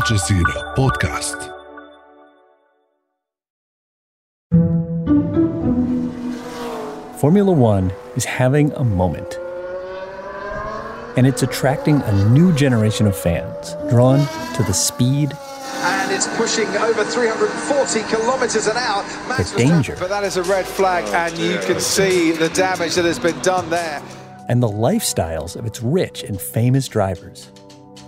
الجزيرة بودكاست Formula One is having a moment. And it's attracting a new generation of fans drawn to the speed, and it's pushing over 340 kilometres an hour. the danger, But that is a red flag, and you can see the damage that has been done there. and the lifestyles of its rich and famous drivers.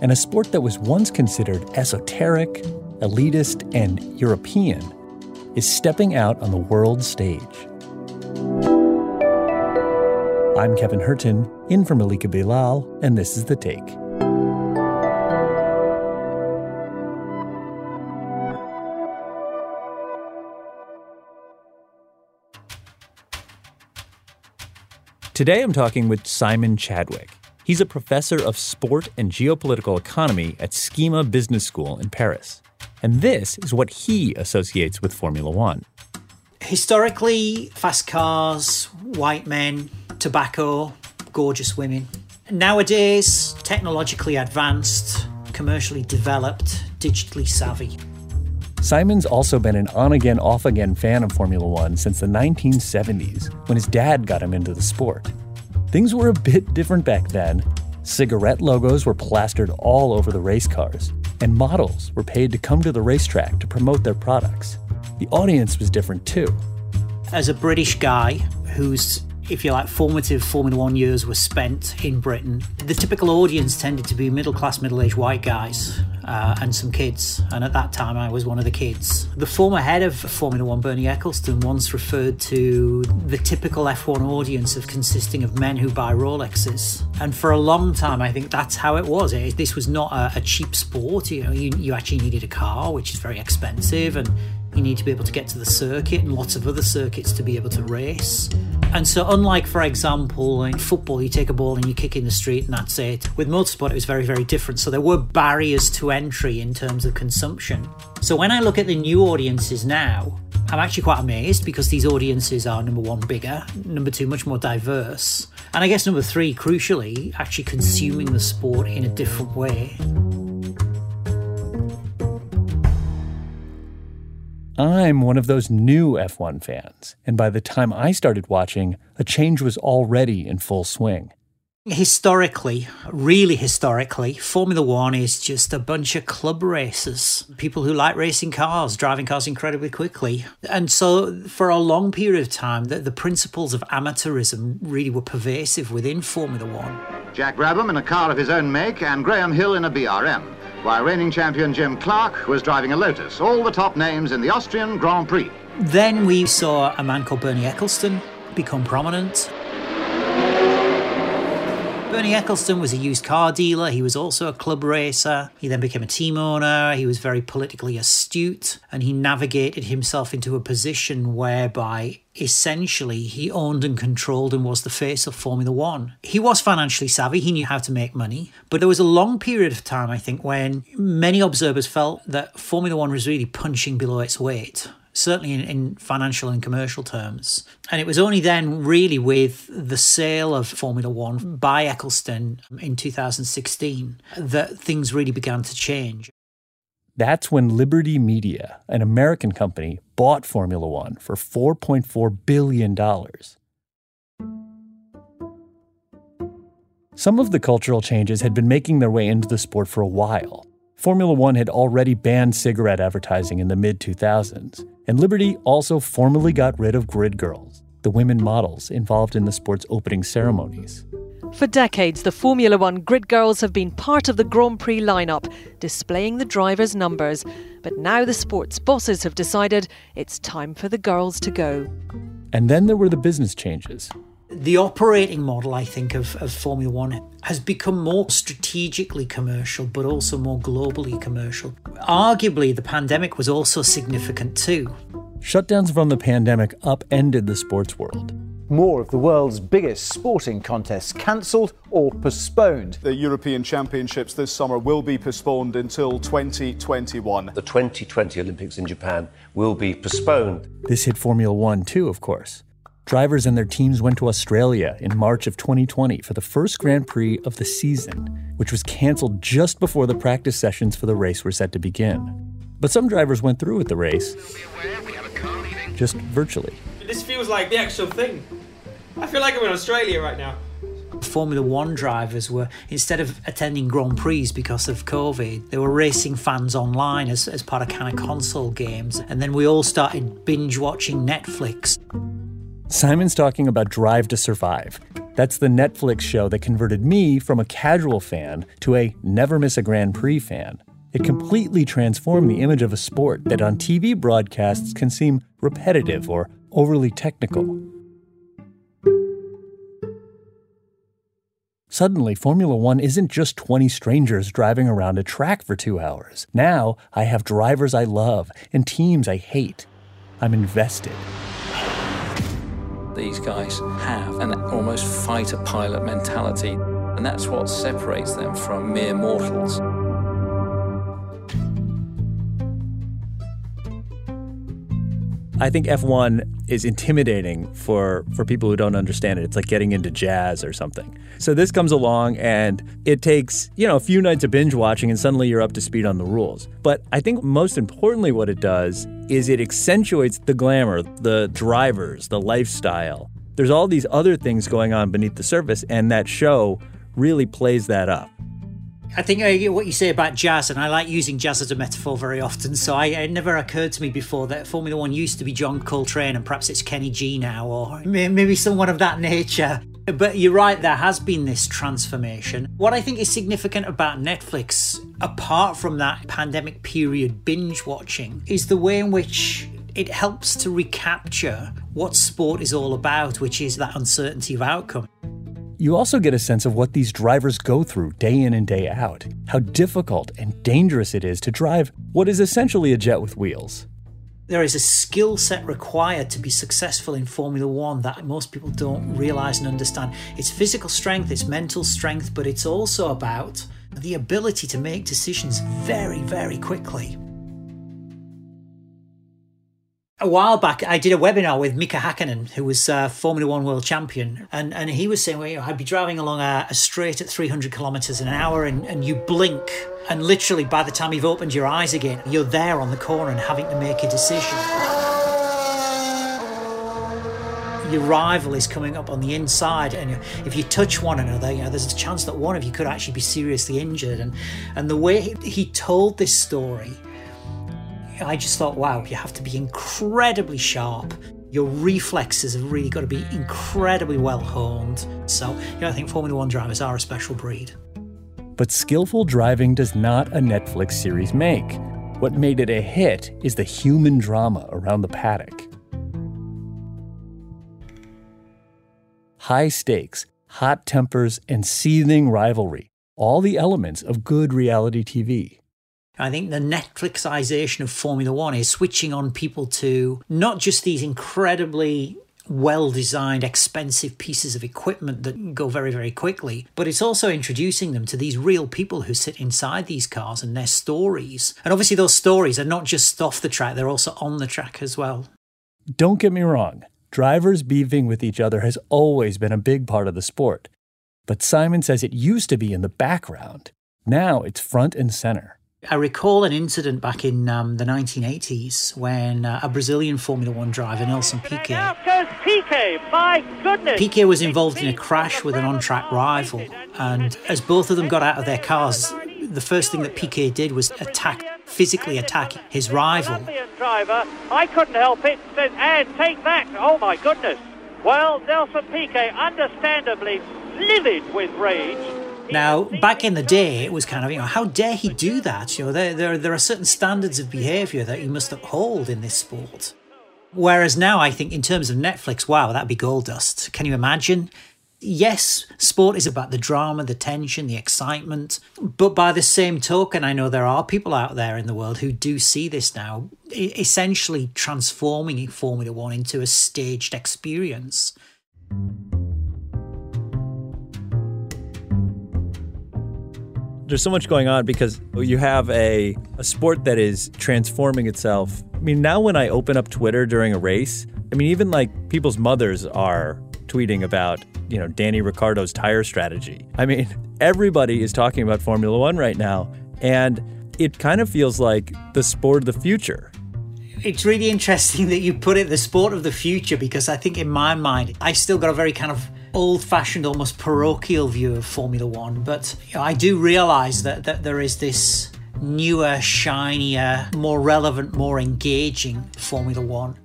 And a sport that was once considered esoteric, elitist, and European is stepping out on the world stage. I'm Kevin Hirten, in for Malika Bilal, and this is The Take. Today I'm talking with Simon Chadwick. He's a professor of sport and geopolitical economy at SKEMA Business School in Paris. And this is what he associates with Formula One. Historically, fast cars, white men, tobacco, gorgeous women. Nowadays, technologically advanced, commercially developed, digitally savvy. Simon's also been an on again, off again fan of Formula One since the 1970s when his dad got him into the sport. Things were a bit different back then. Cigarette logos were plastered all over the race cars, and models were paid to come to the racetrack to promote their products. The audience was different too. As a British guy whose, if you like, formative Formula One years were spent in Britain, the typical audience tended to be middle class, middle aged white guys uh, and some kids. And at that time, I was one of the kids. The former head of Formula One, Bernie Ecclestone, once referred to the typical F1 audience of consisting of men who buy Rolexes. And for a long time, I think that's how it was. It, this was not a, a cheap sport. You know, you, you actually needed a car, which is very expensive, and you need to be able to get to the circuit and lots of other circuits to be able to race. And so, unlike, for example, in football, you take a ball and you kick in the street and that's it. With motorsport, it was very, very different. So, there were barriers to entry in terms of consumption. So, when I look at the new audiences now, I'm actually quite amazed because these audiences are number one, bigger, number two, much more diverse, and I guess number three, crucially, actually consuming the sport in a different way. I'm one of those new F1 fans, and by the time I started watching, a change was already in full swing. Historically, really historically, Formula One is just a bunch of club racers. People who like racing cars, driving cars incredibly quickly. And so, for a long period of time, the, the principles of amateurism really were pervasive within Formula One. Jack Brabham in a car of his own make and Graham Hill in a BRM, while reigning champion Jim Clark was driving a Lotus, all the top names in the Austrian Grand Prix. Then we saw a man called Bernie Ecclestone become prominent. Bernie Ecclestone was a used car dealer. He was also a club racer. He then became a team owner. He was very politically astute and he navigated himself into a position whereby essentially he owned and controlled and was the face of Formula One. He was financially savvy. He knew how to make money. But there was a long period of time, I think, when many observers felt that Formula One was really punching below its weight certainly in, in, financial and commercial terms. And it was only then, really, with the sale of Formula One by Ecclestone in 2016, that things really began to change. That's when Liberty Media, an American company, bought Formula One for $4.4 billion. Some of the cultural changes had been making their way into the sport for a while. Formula One had already banned cigarette advertising in the mid 2000s, and Liberty also formally got rid of grid girls, the women models involved in the sport's opening ceremonies. For decades, the Formula One grid girls have been part of the Grand Prix lineup, displaying the drivers' numbers. But now the sport's bosses have decided it's time for the girls to go. And then there were the business changes. The operating model, I think, of, of Formula One has become more strategically commercial, but also more globally commercial. Arguably, the pandemic was also significant too. Shutdowns from the pandemic upended the sports world. More of the world's biggest sporting contests cancelled or postponed. The European Championships this summer will be postponed until 2021. The 2020 Olympics in Japan will be postponed. This hit Formula One too, of course. Drivers and their teams went to Australia in March of 2020 for the first Grand Prix of the season, which was canceled just before the practice sessions for the race were set to begin. But some drivers went through with the race, just virtually. This feels like the actual thing. I feel like I'm in Australia right now. Formula One drivers were, instead of attending Grand Prix because of COVID, they were racing fans online as, as part of kind of console games. And then we all started binge watching Netflix. Simon's talking about Drive to Survive. That's the Netflix show that converted me from a casual fan to a never miss a Grand Prix fan. It completely transformed the image of a sport that on TV broadcasts can seem repetitive or overly technical. Suddenly, Formula One isn't just 20 strangers driving around a track for two hours. Now, I have drivers I love and teams I hate. I'm invested. These guys have an almost fighter pilot mentality, and that's what separates them from mere mortals. I think F1 is intimidating for for people who don't understand it. It's like getting into jazz or something. So this comes along and it takes, you know, a few nights of binge watching and suddenly you're up to speed on the rules. But I think most importantly what it does is it accentuates the glamour, the drivers, the lifestyle. There's all these other things going on beneath the surface and that show really plays that up. I think what you say about jazz, and I like using jazz as a metaphor very often. So I, it never occurred to me before that Formula One used to be John Coltrane, and perhaps it's Kenny G now, or maybe someone of that nature. But you're right, there has been this transformation. What I think is significant about Netflix, apart from that pandemic period binge watching, is the way in which it helps to recapture what sport is all about, which is that uncertainty of outcome. You also get a sense of what these drivers go through day in and day out, how difficult and dangerous it is to drive what is essentially a jet with wheels. There is a skill set required to be successful in Formula One that most people don't realize and understand. It's physical strength, it's mental strength, but it's also about the ability to make decisions very, very quickly a while back, I did a webinar with Mika Hakkinen, who was uh, Formula One world champion, and, and he was saying, well, you know, I'd be driving along a, a straight at 300 kilometers an hour, and, and you blink, and literally by the time you've opened your eyes again, you're there on the corner and having to make a decision. Your rival is coming up on the inside, and if you touch one another, you know there's a chance that one of you could actually be seriously injured. And and the way he, he told this story I just thought, wow, you have to be incredibly sharp. Your reflexes have really got to be incredibly well honed. So, you know, I think Formula One drivers are a special breed. But skillful driving does not a Netflix series make. What made it a hit is the human drama around the paddock. High stakes, hot tempers, and seething rivalry all the elements of good reality TV. I think the Netflixization of Formula One is switching on people to not just these incredibly well designed, expensive pieces of equipment that go very, very quickly, but it's also introducing them to these real people who sit inside these cars and their stories. And obviously, those stories are not just off the track, they're also on the track as well. Don't get me wrong, drivers beefing with each other has always been a big part of the sport. But Simon says it used to be in the background. Now it's front and center. I recall an incident back in um, the 1980s when uh, a Brazilian Formula One driver, Nelson Piquet, Piquet, my goodness! Piquet was involved in a crash with an on-track rival, and as both of them got out of their cars, the first thing that Piquet did was attack, physically attack his rival. Driver, I couldn't help it. Said, "And take that!" Oh my goodness! Well, Nelson Piquet, understandably livid with rage, now, back in the day, it was kind of, you know, how dare he do that? You know, there, there, there are certain standards of behaviour that you must uphold in this sport. Whereas now, I think in terms of Netflix, wow, that'd be gold dust. Can you imagine? Yes, sport is about the drama, the tension, the excitement. But by the same token, I know there are people out there in the world who do see this now, essentially transforming Formula One into a staged experience. There's so much going on because you have a, a sport that is transforming itself. I mean, now when I open up Twitter during a race, I mean, even like people's mothers are tweeting about, you know, Danny Ricciardo's tire strategy. I mean, everybody is talking about Formula One right now, and it kind of feels like the sport of the future. It's really interesting that you put it the sport of the future because I think in my mind, I still got a very kind of old fashioned, almost parochial view of Formula One. But you know, I do realize that, that there is this newer, shinier, more relevant, more engaging Formula One.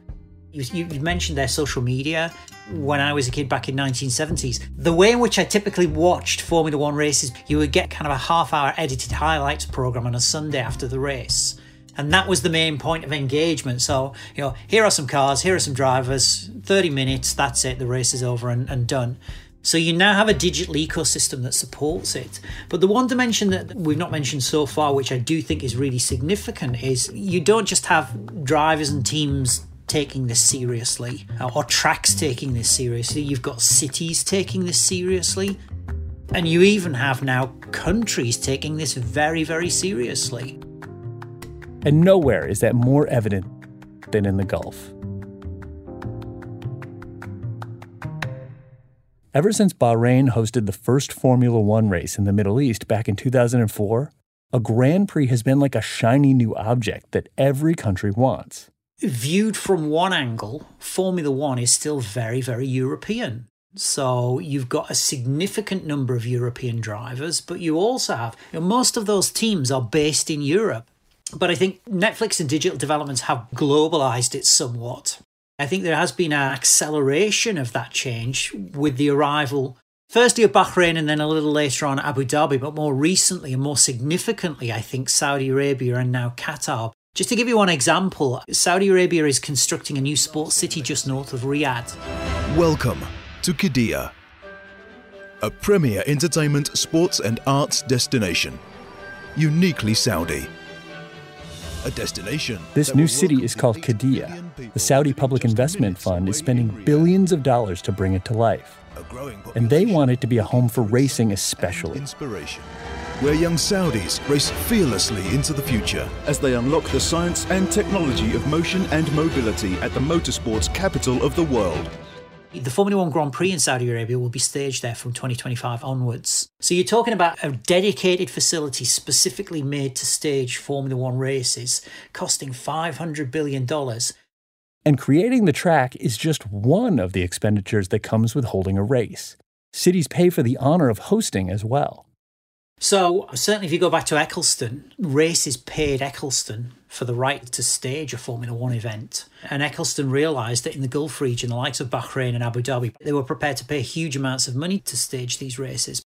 You, you, mentioned their social media. When I was a kid back in 1970s, the way in which I typically watched Formula One races, you would get kind of a half-hour edited highlights program on a Sunday after the race. And that was the main point of engagement. So, you know, here are some cars, here are some drivers, 30 minutes, that's it, the race is over and, and done. So you now have a digital ecosystem that supports it. But the one dimension that we've not mentioned so far, which I do think is really significant, is you don't just have drivers and teams taking this seriously or tracks taking this seriously. You've got cities taking this seriously. And you even have now countries taking this very, very seriously. And nowhere is that more evident than in the Gulf. Ever since Bahrain hosted the first Formula One race in the Middle East back in 2004, a Grand Prix has been like a shiny new object that every country wants. Viewed from one angle, Formula One is still very, very European. So you've got a significant number of European drivers, but you also have you know, most of those teams are based in Europe. But I think Netflix and digital developments have globalized it somewhat. I think there has been an acceleration of that change with the arrival, firstly of Bahrain and then a little later on Abu Dhabi, but more recently and more significantly, I think Saudi Arabia and now Qatar. Just to give you one example, Saudi Arabia is constructing a new sports city just north of Riyadh. Welcome to Qiddiya, a premier entertainment, sports, and arts destination, uniquely Saudi a destination. This new city is called Qiddiya. The Saudi Public Investment Fund is spending billions of dollars to bring it to life. And they want it to be a home for racing, especially. Inspiration. Where young Saudis race fearlessly into the future as they unlock the science and technology of motion and mobility at the motorsports capital of the world. The Formula One Grand Prix in Saudi Arabia will be staged there from 2025 onwards. So you're talking about a dedicated facility specifically made to stage Formula One races, costing $500 billion. And creating the track is just one of the expenditures that comes with holding a race. Cities pay for the honor of hosting as well. So, certainly, if you go back to Ecclestone, races paid Ecclestone for the right to stage a Formula One event. And Ecclestone realised that in the Gulf region, the likes of Bahrain and Abu Dhabi, they were prepared to pay huge amounts of money to stage these races.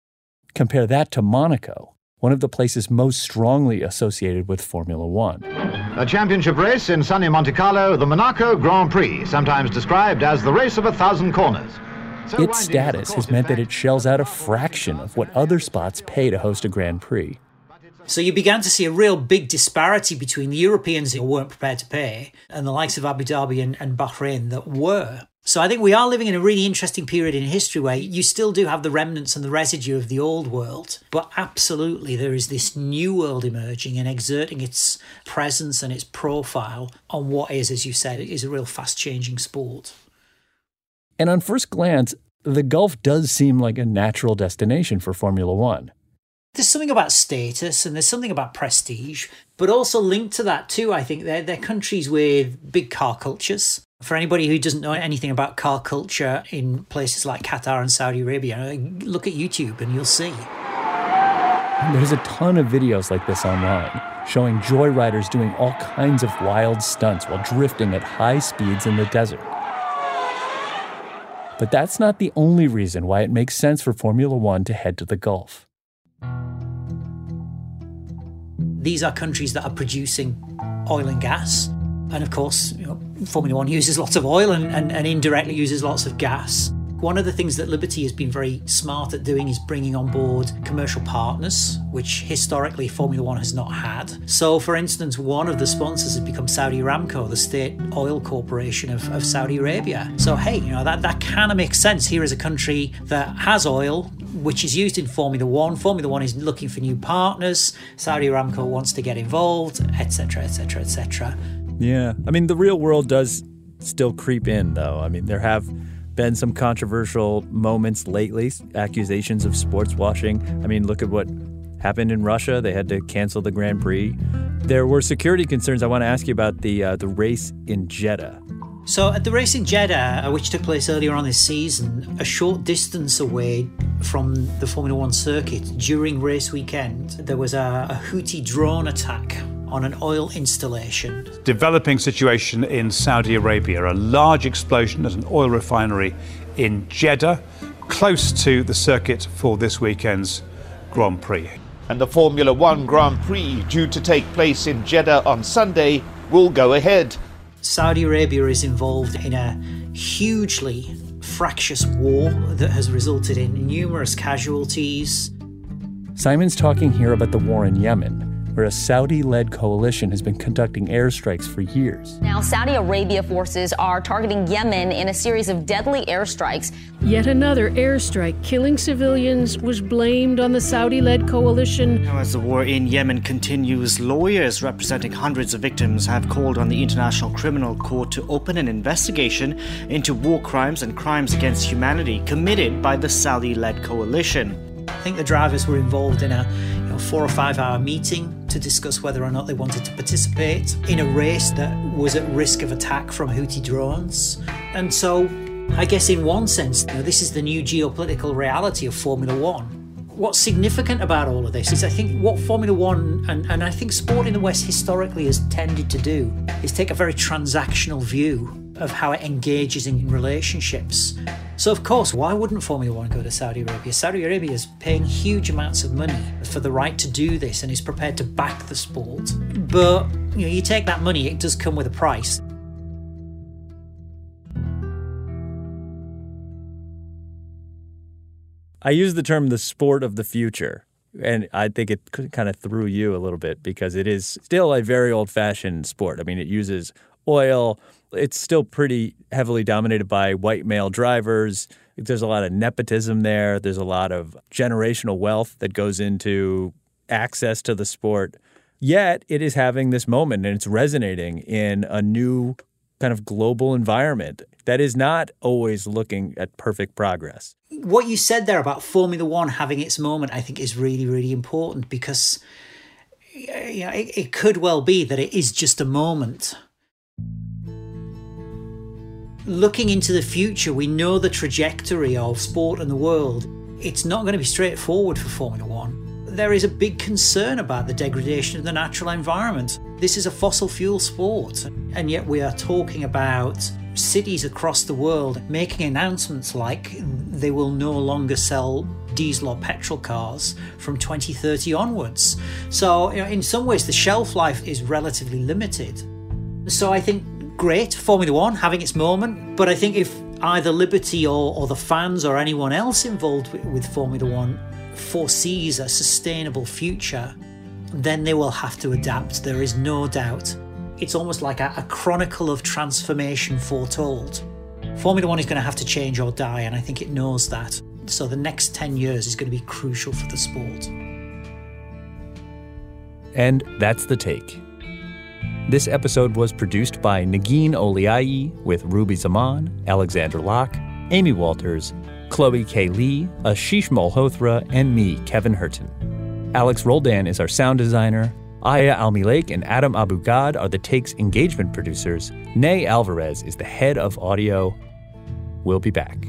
Compare that to Monaco, one of the places most strongly associated with Formula One. A championship race in sunny Monte Carlo, the Monaco Grand Prix, sometimes described as the race of a thousand corners. Its status has meant that it shells out a fraction of what other spots pay to host a Grand Prix. So you began to see a real big disparity between the Europeans who weren't prepared to pay and the likes of Abu Dhabi and, and Bahrain that were. So I think we are living in a really interesting period in history where you still do have the remnants and the residue of the old world, but absolutely there is this new world emerging and exerting its presence and its profile on what is, as you said, is a real fast changing sport. And on first glance, the Gulf does seem like a natural destination for Formula One. There's something about status and there's something about prestige, but also linked to that too, I think they're, they're countries with big car cultures. For anybody who doesn't know anything about car culture in places like Qatar and Saudi Arabia, uh, look at YouTube and you'll see. There's a ton of videos like this online showing joyriders doing all kinds of wild stunts while drifting at high speeds in the desert. But that's not the only reason why it makes sense for Formula One to head to the Gulf. These are countries that are producing oil and gas. And of course, you know, Formula One uses lots of oil and, and, and indirectly uses lots of gas. One of the things that Liberty has been very smart at doing is bringing on board commercial partners, which historically Formula One has not had. So, for instance, one of the sponsors has become Saudi Aramco, the state oil corporation of, of Saudi Arabia. So, hey, you know, that, that kind of makes sense. Here is a country that has oil, which is used in Formula One. Formula One is looking for new partners. Saudi Aramco wants to get involved, etc., etc., etc. Yeah. I mean, the real world does still creep in, though. I mean, there have been some controversial moments lately, accusations of sports washing. I mean, look at what happened in Russia. They had to cancel the Grand Prix. There were security concerns. I want to ask you about the uh, the race in Jeddah. So, at the race in Jeddah, uh, which took place earlier on this season, a short distance away from the Formula One circuit during race weekend, there was a, a Houthi drone attack on an oil installation. Developing situation in Saudi Arabia, a large explosion at an oil refinery in Jeddah, close to the circuit for this weekend's Grand Prix. And the Formula One Grand Prix, due to take place in Jeddah on Sunday, will go ahead. Saudi Arabia is involved in a hugely fractious war that has resulted in numerous casualties. Simon's talking here about the war in Yemen, where a Saudi led coalition has been conducting airstrikes for years. Now, Saudi Arabia forces are targeting Yemen in a series of deadly airstrikes. Yet another airstrike killing civilians was blamed on the Saudi led coalition. Now, as the war in Yemen continues, lawyers representing hundreds of victims have called on the International Criminal Court to open an investigation into war crimes and crimes against humanity committed by the Saudi led coalition. I think the drivers were involved in a you know, four or five hour meeting to discuss whether or not they wanted to participate in a race that was at risk of attack from Houthi drones. And so, I guess in one sense, you know, this is the new geopolitical reality of Formula One. What's significant about all of this is I think what Formula One and, and I think sport in the West historically has tended to do is take a very transactional view of how it engages in relationships. So, of course, why wouldn't Formula One go to Saudi Arabia? Saudi Arabia is paying huge amounts of money for the right to do this and is prepared to back the sport. But you know, you take that money, it does come with a price. I use the term the sport of the future. And I think it kind of threw you a little bit because it is still a very old fashioned sport. I mean, it uses oil, it's still pretty heavily dominated by white male drivers. There's a lot of nepotism there. There's a lot of generational wealth that goes into access to the sport. Yet it is having this moment and it's resonating in a new kind of global environment that is not always looking at perfect progress. What you said there about Formula One having its moment, I think, is really, really important because you know, it, it could well be that it is just a moment looking into the future, we know the trajectory of sport and the world. It's not going to be straightforward for Formula One. There is a big concern about the degradation of the natural environment. This is a fossil fuel sport, and yet we are talking about cities across the world making announcements like they will no longer sell diesel or petrol cars from 2030 onwards. So, you know, in some ways, the shelf life is relatively limited. So, I think great, Formula One having its moment, but I think if either Liberty or, or the fans or anyone else involved with, with Formula One foresees a sustainable future, then they will have to adapt. There is no doubt. It's almost like a, a chronicle of transformation foretold. Formula One is going to have to change or die, and I think it knows that. So the next 10 years is going to be crucial for the sport. And that's the take. This episode was produced by Negin Owliaei with Ruby Zaman, Alexander Locke, Amy Walters, Chloe K. Lee, Ashish Malhotra, and me, Kevin Hirten. Alex Roldan is our sound designer. Aya Elmileik and Adam Abou-Gad are the Take's engagement producers. Ney Alvarez is the head of audio. We'll be back.